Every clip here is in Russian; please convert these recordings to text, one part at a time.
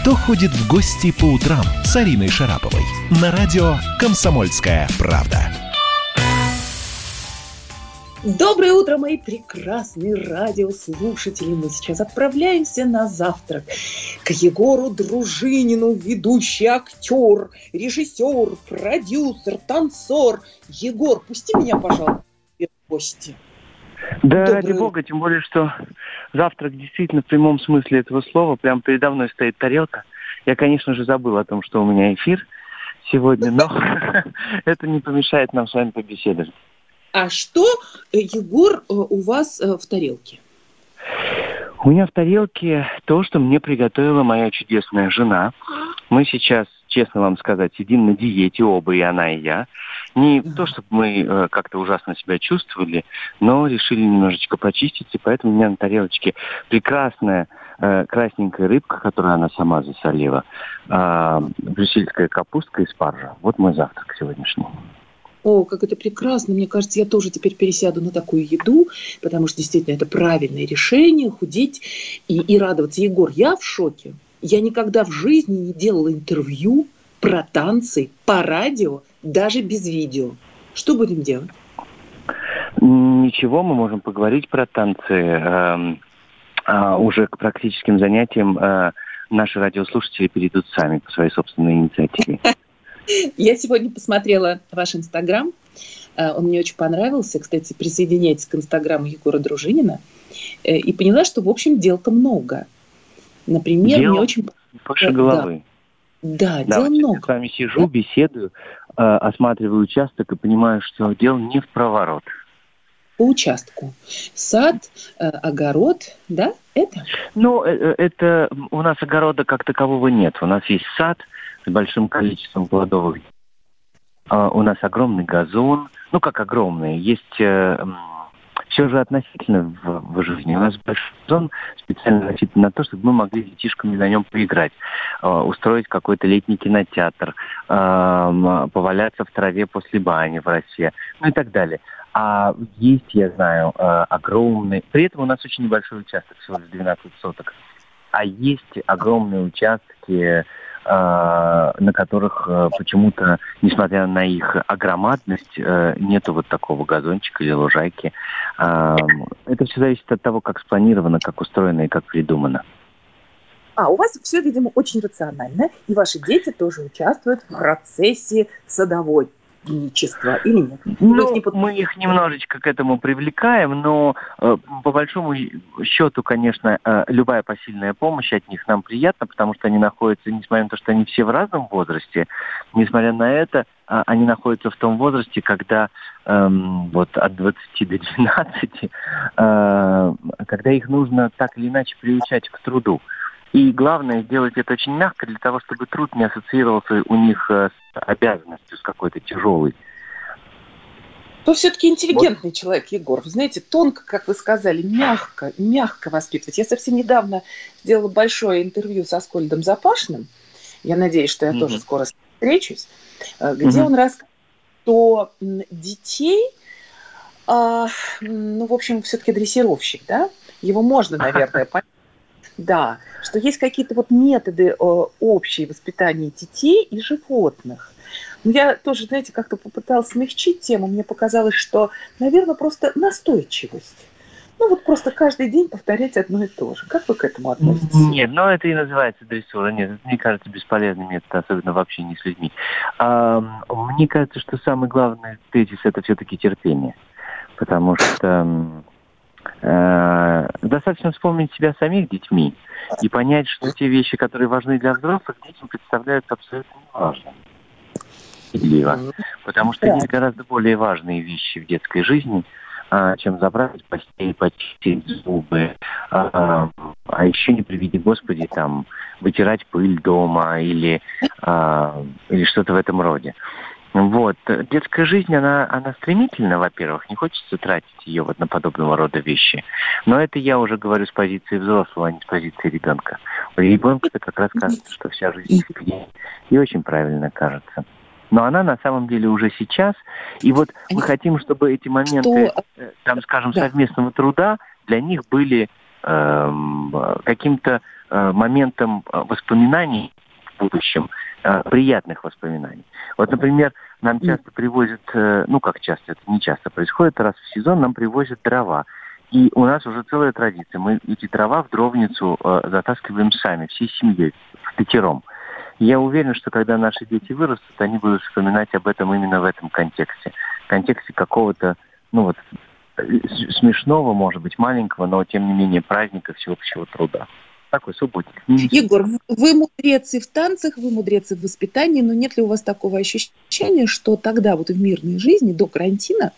«Кто ходит в гости по утрам» с Ариной Шараповой на радио «Комсомольская правда». Доброе утро, мои прекрасные радиослушатели. Мы сейчас отправляемся на завтрак к Егору Дружинину, ведущий актер, режиссер, продюсер, танцор. Егор, пусти меня, пожалуйста, в гости. Да, Доброе... ради бога, тем более, что завтрак действительно в прямом смысле этого слова. Прямо передо мной стоит тарелка. Я, конечно же, забыл о том, что у меня эфир сегодня, но это не помешает нам с вами побеседовать. А что, э, Егор, э, у вас э, в тарелке? У меня в тарелке то, что мне приготовила моя чудесная жена. Мы сейчас, честно вам сказать, сидим на диете оба, и она, и я. Не то, чтобы мы э, как-то ужасно себя чувствовали, но решили немножечко почистить, и поэтому у меня на тарелочке прекрасная э, красненькая рыбка, которую она сама засолила, э, брюссельская капустка и спаржа. Вот мой завтрак сегодняшний. О, как это прекрасно. Мне кажется, я тоже теперь пересяду на такую еду, потому что действительно это правильное решение, худеть и, и радоваться. Егор, я в шоке. Я никогда в жизни не делала интервью про танцы по радио, даже без видео. Что будем делать? Ничего, мы можем поговорить про танцы. Э, э, уже к практическим занятиям э, наши радиослушатели перейдут сами по своей собственной инициативе. Я сегодня посмотрела ваш Инстаграм. Э, он мне очень понравился. Кстати, присоединяйтесь к Инстаграму Егора Дружинина. Э, и поняла, что, в общем, дел-то много. Например, дел мне очень... Выше головы. Да, да дел много. Я с вами сижу, беседую, э, осматриваю участок и понимаю, что дел не в проворот. По участку. Сад, огород, да, это? Ну, это у нас огорода как такового нет. У нас есть сад, с большим количеством плодовых. А у нас огромный газон, ну как огромный, есть э, все же относительно в, в жизни. У нас большой газон специально рассчитан на то, чтобы мы могли с детишками на нем поиграть, э, устроить какой-то летний кинотеатр, э, поваляться в траве после бани в России, ну и так далее. А есть, я знаю, э, огромный... При этом у нас очень небольшой участок, всего лишь 12 соток. А есть огромные участки, на которых э, почему-то, несмотря на их огромадность, э, нету вот такого газончика или лужайки. Это все зависит от того, как спланировано, как устроено и как придумано. А, у вас все, видимо, очень рационально, и ваши дети тоже участвуют в процессе садовой сотрудничества или нет? Ну, не... мы их немножечко к этому привлекаем, но э, по большому счету, конечно, э, любая посильная помощь от них нам приятна, потому что они находятся, несмотря на то, что они все в разном возрасте, несмотря на это, э, они находятся в том возрасте, когда э, вот от 20 до 12, э, когда их нужно так или иначе приучать к труду. И главное сделать это очень мягко для того, чтобы труд не ассоциировался у них э, с обязанностью, с какой-то тяжелой. То все-таки интеллигентный вот. человек, Егор. Вы знаете, тонко, как вы сказали, мягко, мягко воспитывать. Я совсем недавно сделала большое интервью со Скольдом Запашным. Я надеюсь, что я mm-hmm. тоже скоро встречусь. Э, где mm-hmm. он рассказывает, что детей, а, ну, в общем, все-таки дрессировщик, да? Его можно, наверное, понять да, что есть какие-то вот методы э, общие воспитания детей и животных. Но я тоже, знаете, как-то попыталась смягчить тему. Мне показалось, что, наверное, просто настойчивость. Ну вот просто каждый день повторять одно и то же. Как вы к этому относитесь? Нет, ну это и называется дрессура. Нет, это, мне кажется, бесполезный метод, особенно в общении с людьми. А, мне кажется, что самый главный тезис это все-таки терпение. Потому что Э, достаточно вспомнить себя самих детьми и понять, что те вещи, которые важны для взрослых, детям представляются абсолютно неважными. Потому что есть гораздо более важные вещи в детской жизни, а, чем забрать постель, почистить зубы, а, а еще не приведи Господи, там, вытирать пыль дома или, а, или что-то в этом роде. Вот. Детская жизнь, она, она стремительна, во-первых, не хочется тратить ее вот на подобного рода вещи. Но это я уже говорю с позиции взрослого, а не с позиции ребенка. У ребенка-то как раз кажется, что вся жизнь впереди. И очень правильно кажется. Но она на самом деле уже сейчас. И вот мы хотим, чтобы эти моменты? Э, там, скажем, совместного труда для них были э, каким-то э, моментом воспоминаний в будущем, э, приятных воспоминаний. Вот, например, нам часто привозят, э, ну как часто, это не часто происходит, раз в сезон нам привозят дрова. И у нас уже целая традиция. Мы эти дрова в дровницу э, затаскиваем сами, всей семьей, в пятером. Я уверен, что когда наши дети вырастут, они будут вспоминать об этом именно в этом контексте. В контексте какого-то, ну вот, смешного, может быть, маленького, но тем не менее праздника всеобщего труда. Такой субботник. Егор, вы мудрец и в танцах, вы мудрец и в воспитании, но нет ли у вас такого ощущения, что тогда вот в мирной жизни, до карантина,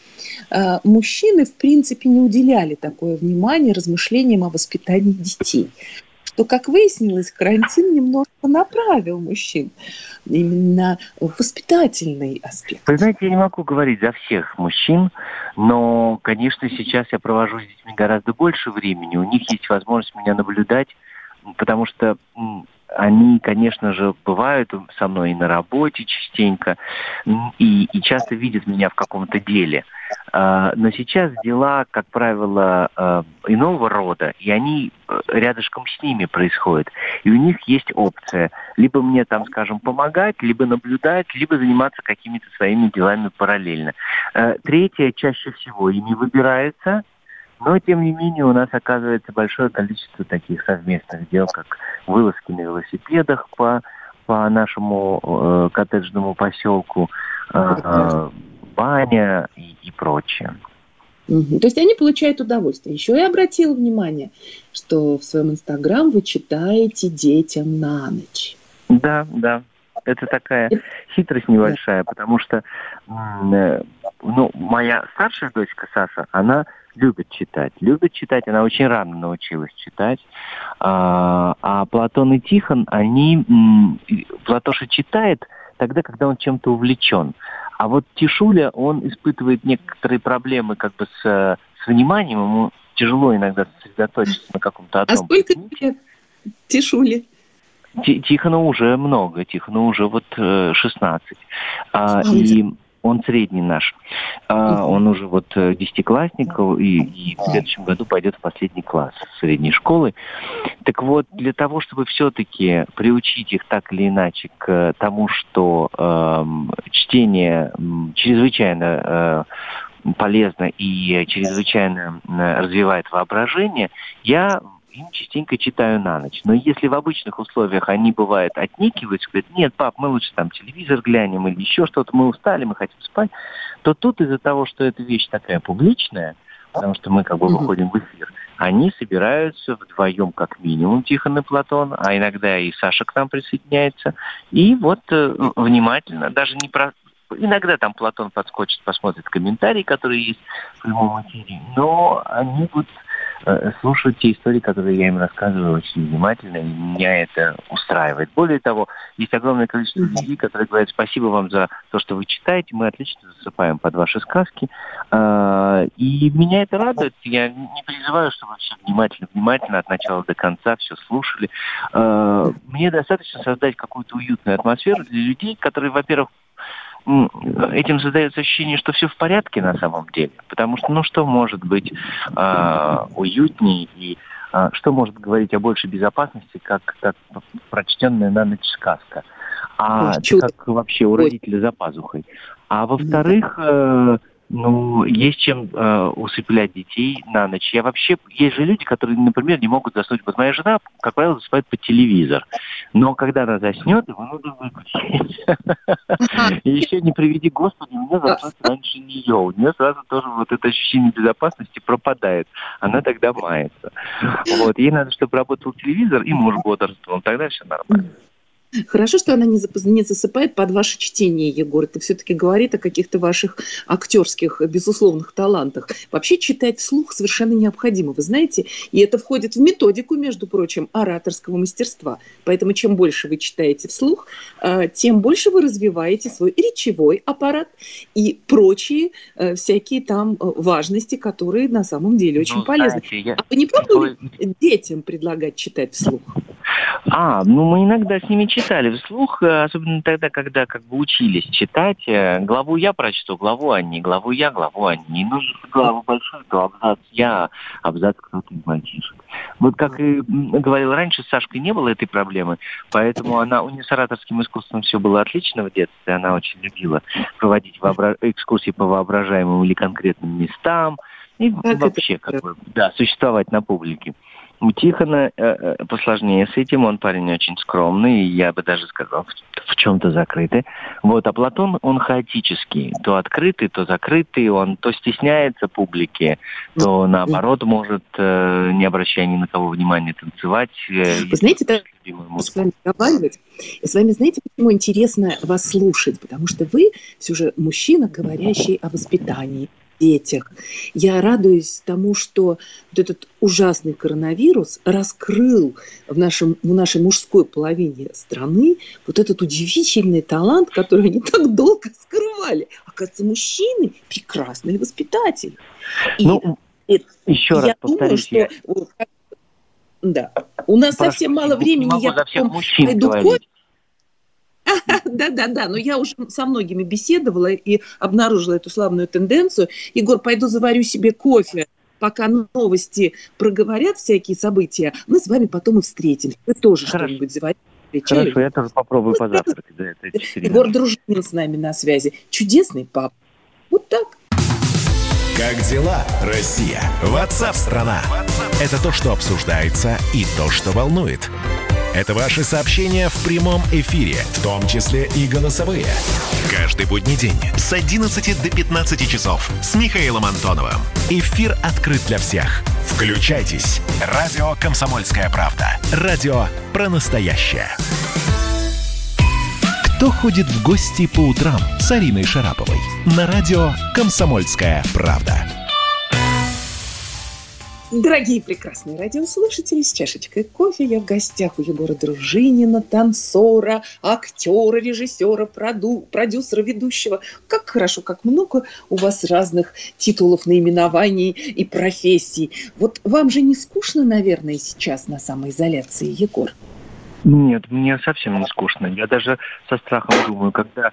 э, мужчины в принципе не уделяли такое внимание размышлениям о воспитании детей? то, как выяснилось, карантин немножко направил мужчин именно в воспитательный аспект. Вы знаете, я не могу говорить за всех мужчин, но, конечно, сейчас я провожу с детьми гораздо больше времени. У них есть возможность меня наблюдать, потому что они, конечно же, бывают со мной и на работе частенько, и, и часто видят меня в каком-то деле. А, но сейчас дела, как правило, а, иного рода, и они э, рядышком с ними происходят. И у них есть опция либо мне там, скажем, помогать, либо наблюдать, либо заниматься какими-то своими делами параллельно. Э, третье чаще всего ими выбирается, но, тем не менее, у нас оказывается большое количество таких совместных дел, как вылазки на велосипедах по, по нашему э, коттеджному поселку, э, э, баня и, и прочее. Угу. То есть они получают удовольствие. Еще я обратила внимание, что в своем инстаграм вы читаете детям на ночь. Да, да. Это такая хитрость небольшая, потому что э, ну, моя старшая дочка Саша, она любит читать. Любит читать, она очень рано научилась читать. А, а Платон и Тихон, они... Платоша читает тогда, когда он чем-то увлечен. А вот Тишуля, он испытывает некоторые проблемы как бы с, с вниманием, ему тяжело иногда сосредоточиться на каком-то одном. А сколько лет Тишуле? Тихону уже много, Тихону уже вот 16. Э, а, и он средний наш. А, он уже вот э, десятиклассник и, и в следующем году пойдет в последний класс средней школы. Так вот, для того, чтобы все-таки приучить их так или иначе к тому, что э, чтение чрезвычайно э, полезно и чрезвычайно э, развивает воображение, я им частенько читаю на ночь. Но если в обычных условиях они, бывают, отникиваются, говорят, нет, пап, мы лучше там телевизор глянем или еще что-то, мы устали, мы хотим спать, то тут из-за того, что эта вещь такая публичная, потому что мы как бы выходим в эфир, они собираются вдвоем как минимум, Тихон и Платон, а иногда и Саша к нам присоединяется, и вот э, внимательно, даже не про Иногда там Платон подскочит, посмотрит комментарии, которые есть в прямом эфире, но они будут Э, слушают те истории, которые я им рассказываю очень внимательно, и меня это устраивает. Более того, есть огромное количество людей, которые говорят спасибо вам за то, что вы читаете, мы отлично засыпаем под ваши сказки. А, и меня это радует. Я не призываю, чтобы все внимательно-внимательно от начала до конца все слушали. А, мне достаточно создать какую-то уютную атмосферу для людей, которые, во-первых, этим создается ощущение, что все в порядке на самом деле. Потому что, ну, что может быть э, уютнее и э, что может говорить о большей безопасности, как, как прочтенная на ночь сказка. А как вообще у родителя за пазухой. А во-вторых, э, ну, есть чем э, усыплять детей на ночь. Я вообще... Есть же люди, которые, например, не могут заснуть. Вот моя жена, как правило, засыпает по телевизор. Но когда она заснет, его нужно выключить. И еще не приведи Господи, меня заснуть раньше нее. У нее сразу тоже вот это ощущение безопасности пропадает. Она тогда мается. Вот. Ей надо, чтобы работал телевизор и муж бодрствовал. Тогда все нормально. Хорошо, что она не, не засыпает под ваше чтение, Егор. Это все-таки говорит о каких-то ваших актерских, безусловных талантах. Вообще читать вслух совершенно необходимо, вы знаете. И это входит в методику, между прочим, ораторского мастерства. Поэтому чем больше вы читаете вслух, э, тем больше вы развиваете свой речевой аппарат и прочие э, всякие там э, важности, которые на самом деле очень ну, полезны. Знаете, я... А вы не пробовали детям предлагать читать вслух? А, ну мы иногда с ними читали вслух, э, особенно тогда, когда как бы учились читать. Э, главу я прочту, главу они, главу я, главу они. Ну, главу большую, то абзац я, абзац кто-то из мальчишек. Вот как и говорил раньше, с Сашкой не было этой проблемы, поэтому она, у нее с ораторским искусством все было отлично в детстве, она очень любила проводить вообра... экскурсии по воображаемым или конкретным местам, и как вообще, как бы, да, существовать на публике. У Тихона э, э, посложнее с этим, он парень очень скромный, я бы даже сказал, в, в чем-то закрытый. Вот, а Платон, он хаотический, то открытый, то закрытый, он то стесняется публики, то наоборот может, э, не обращая ни на кого внимания, танцевать. Э, Вы знаете, так, с вами разговаривать. И с вами, знаете, почему интересно вас слушать? Потому что вы все же мужчина, говорящий о воспитании, детях. Я радуюсь тому, что вот этот ужасный коронавирус раскрыл в, нашем, в нашей мужской половине страны вот этот удивительный талант, который они так долго скрывали. Оказывается, мужчины прекрасные воспитатели. И ну, это, еще раз повторюсь. Думаю, что, да. У нас Прошу, совсем мало времени. Я потом пойду кофе Да-да-да, но я уже со многими беседовала и обнаружила эту славную тенденцию. Егор, пойду заварю себе кофе, пока новости проговорят всякие события, мы с вами потом и встретимся. Вы тоже что-нибудь заварите. Хорошо, я тоже попробую позавтракать. Да, Егор Дружинин с нами на связи. Чудесный пап. Вот так. Как дела, Россия? Ватсап-страна! Это то, что обсуждается и то, что волнует. Это ваши сообщения в прямом эфире, в том числе и голосовые. Каждый будний день с 11 до 15 часов с Михаилом Антоновым. Эфир открыт для всех. Включайтесь. Радио «Комсомольская правда». Радио про настоящее. Кто ходит в гости по утрам с Ариной Шараповой? На радио «Комсомольская правда». Дорогие прекрасные радиослушатели, с чашечкой кофе я в гостях у Егора Дружинина, танцора, актера, режиссера, проду, продюсера, ведущего. Как хорошо, как много у вас разных титулов, наименований и профессий. Вот вам же не скучно, наверное, сейчас на самоизоляции, Егор? Нет, мне совсем не скучно. Я даже со страхом думаю, когда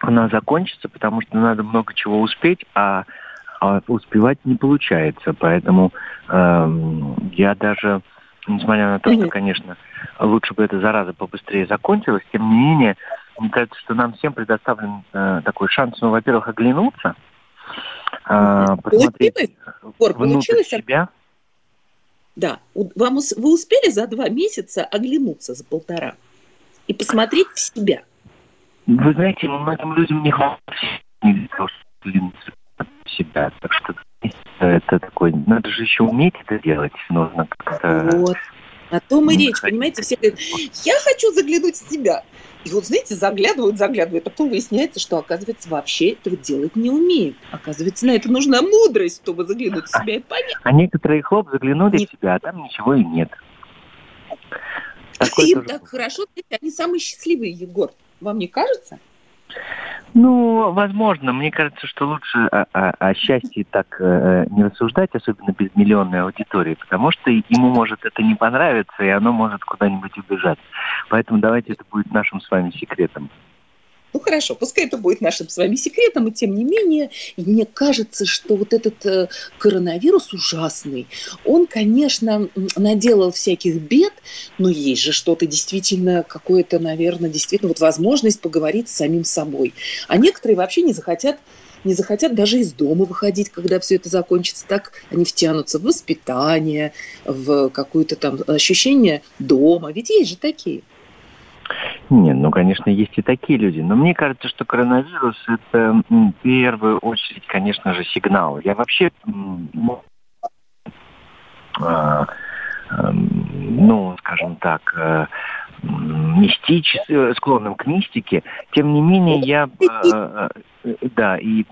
она закончится, потому что надо много чего успеть, а а успевать не получается. Поэтому э, я даже, несмотря на то, что, конечно, лучше бы эта зараза побыстрее закончилась, тем не менее, мне кажется, что нам всем предоставлен э, такой шанс, ну, во-первых, оглянуться, э, посмотреть Гор, внутрь себя. Да, вам, вы успели за два месяца оглянуться за полтора и посмотреть в себя? Вы знаете, многим людям не хватает себя. Так что это такой, надо же еще уметь это делать, нужно как-то... Вот. О том и речь, понимаете, все говорят, я хочу заглянуть в себя. И вот, знаете, заглядывают, заглядывают, а потом выясняется, что, оказывается, вообще этого делать не умеют. Оказывается, на это нужна мудрость, чтобы заглянуть в себя и понять. А некоторые хлоп заглянули нет. в себя, а там ничего и нет. Такое Им тоже... так хорошо, они самые счастливые, Егор. Вам не кажется? Ну, возможно. Мне кажется, что лучше о, о, о счастье так э, не рассуждать, особенно без миллионной аудитории, потому что ему может это не понравиться, и оно может куда-нибудь убежать. Поэтому давайте это будет нашим с вами секретом. Ну хорошо, пускай это будет нашим с вами секретом, и тем не менее, мне кажется, что вот этот э, коронавирус ужасный, он, конечно, наделал всяких бед, но есть же что-то действительно, какое-то, наверное, действительно вот возможность поговорить с самим собой. А некоторые вообще не захотят не захотят даже из дома выходить, когда все это закончится. Так они втянутся в воспитание, в какое-то там ощущение дома. Ведь есть же такие. Нет, ну, конечно, есть и такие люди. Но мне кажется, что коронавирус – это в первую очередь, конечно же, сигнал. Я вообще, а, ну скажем так, э, мистич, склонным к мистике. Тем не менее, я, э, э, да, и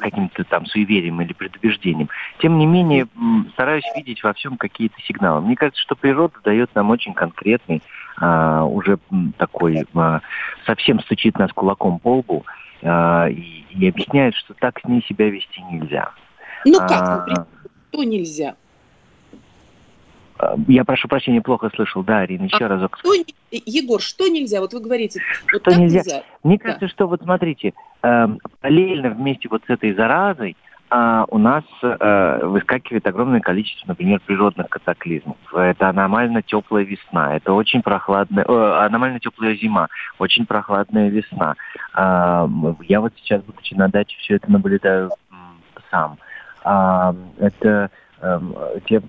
каким-то там суеверием или предубеждением. Тем не менее, стараюсь видеть во всем какие-то сигналы. Мне кажется, что природа дает нам очень конкретный, а, уже такой, а, совсем стучит нас кулаком по лбу а, и, и объясняет, что так с ней себя вести нельзя. Ну как, например, что нельзя? Я прошу прощения, плохо слышал. Да, Арина, еще а разок. Что, Егор, что нельзя? Вот вы говорите, вот что нельзя? нельзя? Мне кажется, да. что вот смотрите, э, параллельно вместе вот с этой заразой а у нас э, выскакивает огромное количество, например, природных катаклизмов. Это аномально теплая весна, это очень прохладная, э, аномально теплая зима, очень прохладная весна. Э, я вот сейчас, будучи на даче, все это наблюдаю сам. Э, это эм, те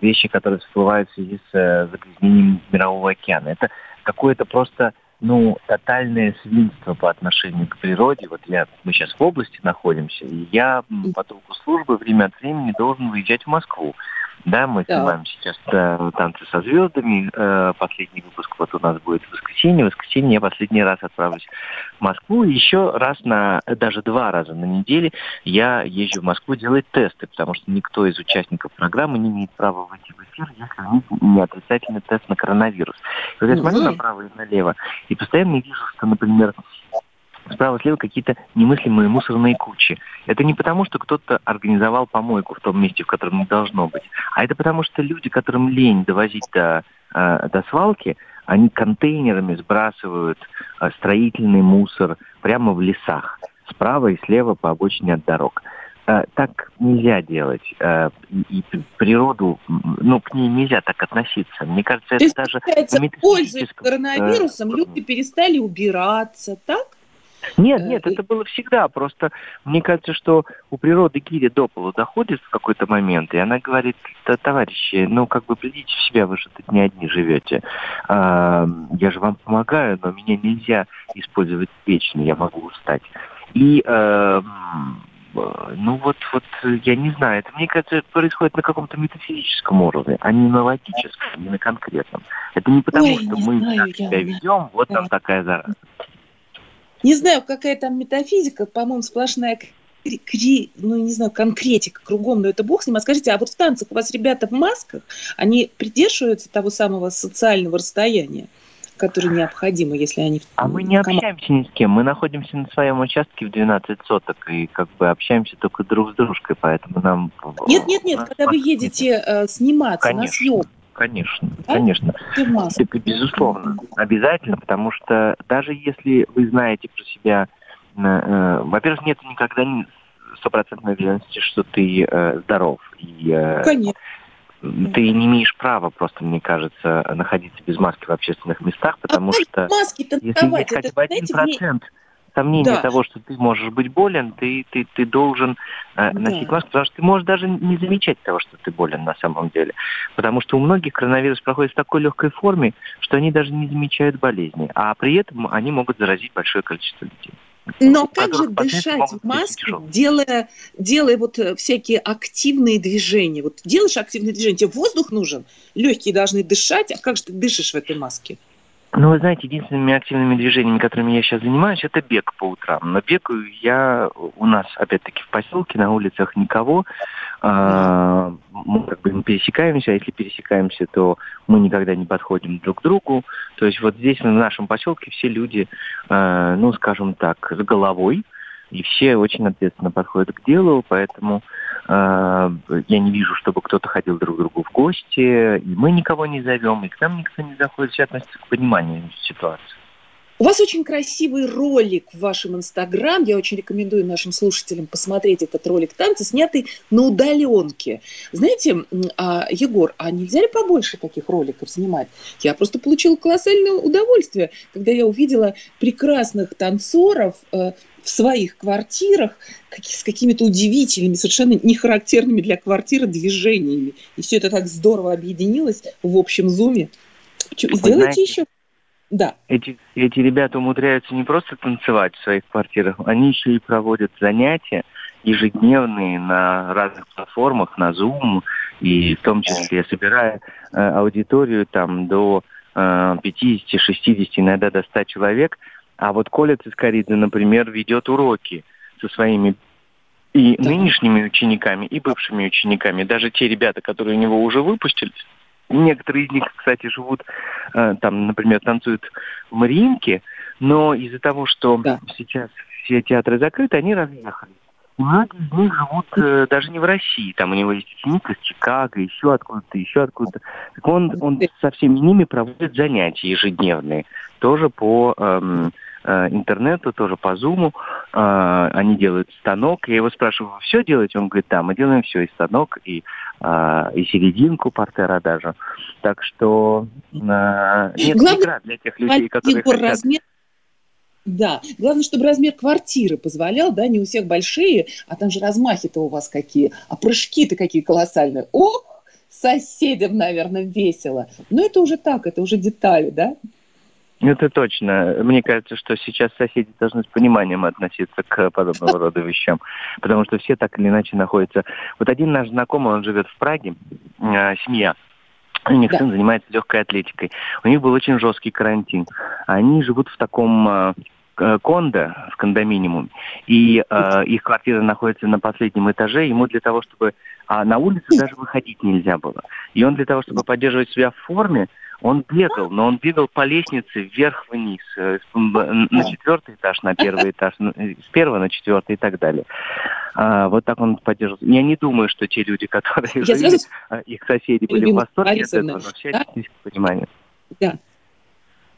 вещи, которые всплывают в связи с э, загрязнением Мирового океана. Это какое-то просто ну, тотальное свинство по отношению к природе. Вот я, мы сейчас в области находимся, и я по долгу службы время от времени должен выезжать в Москву. Да, мы да. снимаем сейчас э, «Танцы со звездами». Э, последний выпуск вот у нас будет в воскресенье. В воскресенье я последний раз отправлюсь в Москву. Еще раз на, даже два раза на неделе я езжу в Москву делать тесты, потому что никто из участников программы не имеет права выйти в эфир, если у них не отрицательный тест на коронавирус. И вот я смотрю направо и налево, и постоянно вижу, что, например, справа-слева какие-то немыслимые мусорные кучи. Это не потому, что кто-то организовал помойку в том месте, в котором не должно быть, а это потому, что люди, которым лень довозить до, э, до свалки, они контейнерами сбрасывают э, строительный мусор прямо в лесах, справа и слева по обочине от дорог. Э, так нельзя делать. Э, и природу, ну, к ней нельзя так относиться. Мне кажется, это даже... Пользуясь коронавирусом, люди перестали убираться, так? Нет, э, нет, это было всегда. Просто мне кажется, что у природы Кири до полу доходит в какой-то момент, и она говорит, товарищи, ну как бы придите в себя, вы же тут не одни живете. А, я же вам помогаю, но меня нельзя использовать вечно, я могу устать. И э, ну вот, вот я не знаю, это, мне кажется, это происходит на каком-то метафизическом уровне, а не на логическом, не на конкретном. Это не потому, Ой, что мы знаю, так себя ведем, вот да. там такая зараза. Не знаю, какая там метафизика, по-моему, сплошная кри, ну, не знаю, конкретика кругом, но это бог с ним. А скажите, а вот в танцах у вас ребята в масках, они придерживаются того самого социального расстояния? которое необходимо, если они... А мы не общаемся ни с кем. Мы находимся на своем участке в 12 соток и как бы общаемся только друг с дружкой, поэтому нам... Нет, нет, нет, когда вы едете э, сниматься Конечно. на съемку, Конечно, конечно. Это безусловно, обязательно, потому что даже если вы знаете про себя, э, э, во-первых, нет никогда стопроцентной уверенности, что ты э, здоров. И, э, конечно. Ты не имеешь права просто, мне кажется, находиться без маски в общественных местах, потому а что маски-то если есть хотя бы один процент, сомнение да. того, что ты можешь быть болен, ты, ты, ты должен э, носить да. маску, потому что ты можешь даже не замечать того, что ты болен на самом деле. Потому что у многих коронавирус проходит в такой легкой форме, что они даже не замечают болезни, а при этом они могут заразить большое количество людей. Но как же дышать в маске, делая, делая вот э, всякие активные движения? Вот делаешь активные движения, тебе воздух нужен, легкие должны дышать, а как же ты дышишь в этой маске? Ну, вы знаете, единственными активными движениями, которыми я сейчас занимаюсь, это бег по утрам. Но бегаю я у нас, опять-таки, в поселке, на улицах никого. А, мы как бы не пересекаемся, а если пересекаемся, то мы никогда не подходим друг к другу. То есть вот здесь, в нашем поселке, все люди, а, ну, скажем так, с головой, и все очень ответственно подходят к делу, поэтому э, я не вижу, чтобы кто-то ходил друг к другу в гости, и мы никого не зовем, и к нам никто не заходит, все относятся к пониманию ситуации. У вас очень красивый ролик в вашем инстаграм. Я очень рекомендую нашим слушателям посмотреть этот ролик танца, снятый на удаленке. Знаете, а, Егор, а нельзя ли побольше таких роликов снимать? Я просто получила колоссальное удовольствие, когда я увидела прекрасных танцоров, э, в своих квартирах с какими-то удивительными, совершенно не характерными для квартиры движениями. И все это так здорово объединилось в общем зуме. Сделайте знаете, еще. Да. Эти, эти ребята умудряются не просто танцевать в своих квартирах, они еще и проводят занятия ежедневные на разных платформах, на Zoom, и в том числе собирая э, аудиторию там до э, 50, 60, иногда до 100 человек – а вот Коля Цискоридзе, например, ведет уроки со своими и да. нынешними учениками, и бывшими учениками. Даже те ребята, которые у него уже выпустились, некоторые из них, кстати, живут, э, там, например, танцуют в Мариинке, но из-за того, что да. сейчас все театры закрыты, они разъехались. многие из них живут э, даже не в России. Там у него есть ученик из Чикаго, еще откуда-то, еще откуда-то. Так он, он со всеми ними проводит занятия ежедневные. Тоже по эм, интернету, тоже по зуму. Э, они делают станок. Я его спрашиваю, вы все делаете? Он говорит, да, мы делаем все, и станок, и, э, и серединку портера даже. Так что э, нет Главное, игра для тех людей, которые хотят... размер да, главное, чтобы размер квартиры позволял, да, не у всех большие, а там же размахи-то у вас какие, а прыжки-то какие колоссальные. Ох, соседям, наверное, весело. Но это уже так, это уже детали, да? Это точно. Мне кажется, что сейчас соседи должны с пониманием относиться к подобного рода вещам, потому что все так или иначе находятся... Вот один наш знакомый, он живет в Праге, э, семья, у них да. сын занимается легкой атлетикой. У них был очень жесткий карантин. Они живут в таком э, кондо, в кондоминиуме, и э, их квартира находится на последнем этаже. Ему для того, чтобы... А на улицу даже выходить нельзя было. И он для того, чтобы поддерживать себя в форме, он бегал, но он бегал по лестнице вверх-вниз, э, на четвертый этаж, на первый этаж, э, с первого на четвертый и так далее. А, вот так он поддерживал. Я не думаю, что те люди, которые Я жили, сразу... А, их соседи были в восторге от этого, всячески да? понимание. Да.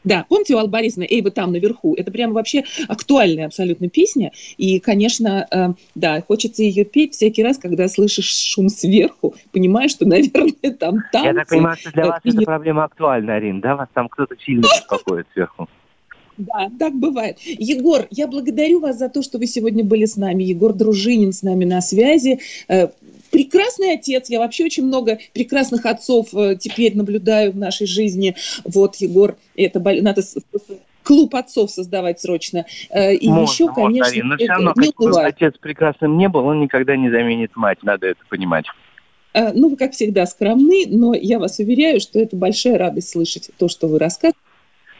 Да, помните у Аллы Борисовны «Эй, вы там наверху»? Это прямо вообще актуальная абсолютно песня. И, конечно, э, да, хочется ее петь всякий раз, когда слышишь шум сверху, понимаешь, что, наверное, там танцы. Я так понимаю, что для вас эта проблема актуальна, Арин, да? Вас там кто-то сильно беспокоит сверху. Да, так бывает. Егор, я благодарю вас за то, что вы сегодня были с нами. Егор Дружинин с нами на связи. Э, прекрасный отец. Я вообще очень много прекрасных отцов э, теперь наблюдаю в нашей жизни. Вот, Егор, это надо клуб отцов создавать срочно. Э, и можно, еще, можно, конечно, Арина, но все равно, как бы отец прекрасным не был, он никогда не заменит мать, надо это понимать. Ну, вы, как всегда, скромны, но я вас уверяю, что это большая радость слышать то, что вы рассказываете.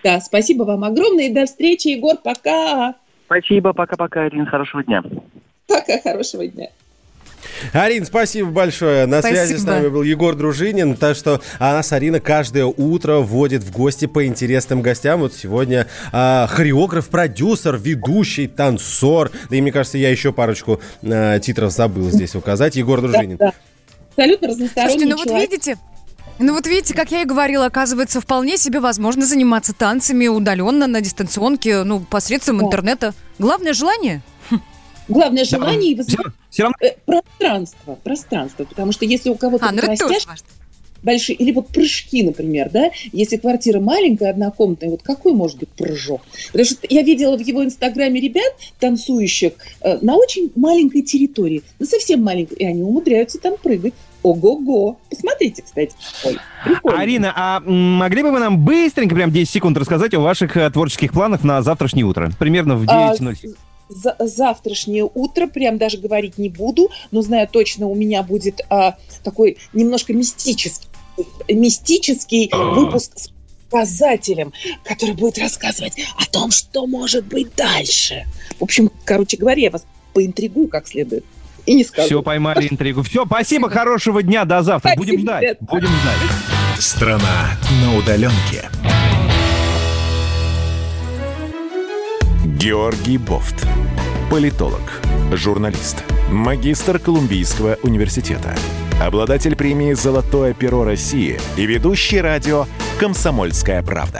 Да, спасибо вам огромное и до встречи, Егор, пока. Спасибо, пока-пока, Ирина, хорошего дня. Пока, хорошего дня. Арин, спасибо большое. На спасибо. связи с нами был Егор Дружинин. Так что а нас Арина каждое утро вводит в гости по интересным гостям. Вот сегодня а, хореограф, продюсер, ведущий, танцор. Да и мне кажется, я еще парочку а, титров забыл здесь указать. Егор Дружинин. Да, да. Абсолютно разносторонний Слушайте, ну вот видите, ну вот видите, как я и говорила, оказывается, вполне себе возможно заниматься танцами удаленно, на дистанционке, ну, посредством да. интернета. Главное желание. Главное желание и все, все равно... Э, пространство, пространство, потому что если у кого-то а, ну большие, или вот прыжки, например, да, если квартира маленькая, однокомнатная, вот какой может быть прыжок? Потому что я видела в его инстаграме ребят, танцующих э, на очень маленькой территории, ну совсем маленькой, и они умудряются там прыгать. Ого-го. Посмотрите, кстати. Ой, Арина, а могли бы вы нам быстренько, прям 10 секунд, рассказать о ваших э, творческих планах на завтрашнее утро? Примерно в 9.07. А, за, завтрашнее утро, прям даже говорить не буду, но знаю точно, у меня будет а, такой немножко мистический, мистический выпуск с показателем, который будет рассказывать о том, что может быть дальше. В общем, короче говоря, я вас поинтригую как следует и не скажу. Все, поймали интригу. Все, спасибо, хорошего дня, до завтра. Спасибо, Будем ждать. Нет. Будем ждать. Страна на удаленке. Георгий Бофт. Политолог, журналист, магистр Колумбийского университета, обладатель премии «Золотое перо России» и ведущий радио «Комсомольская правда».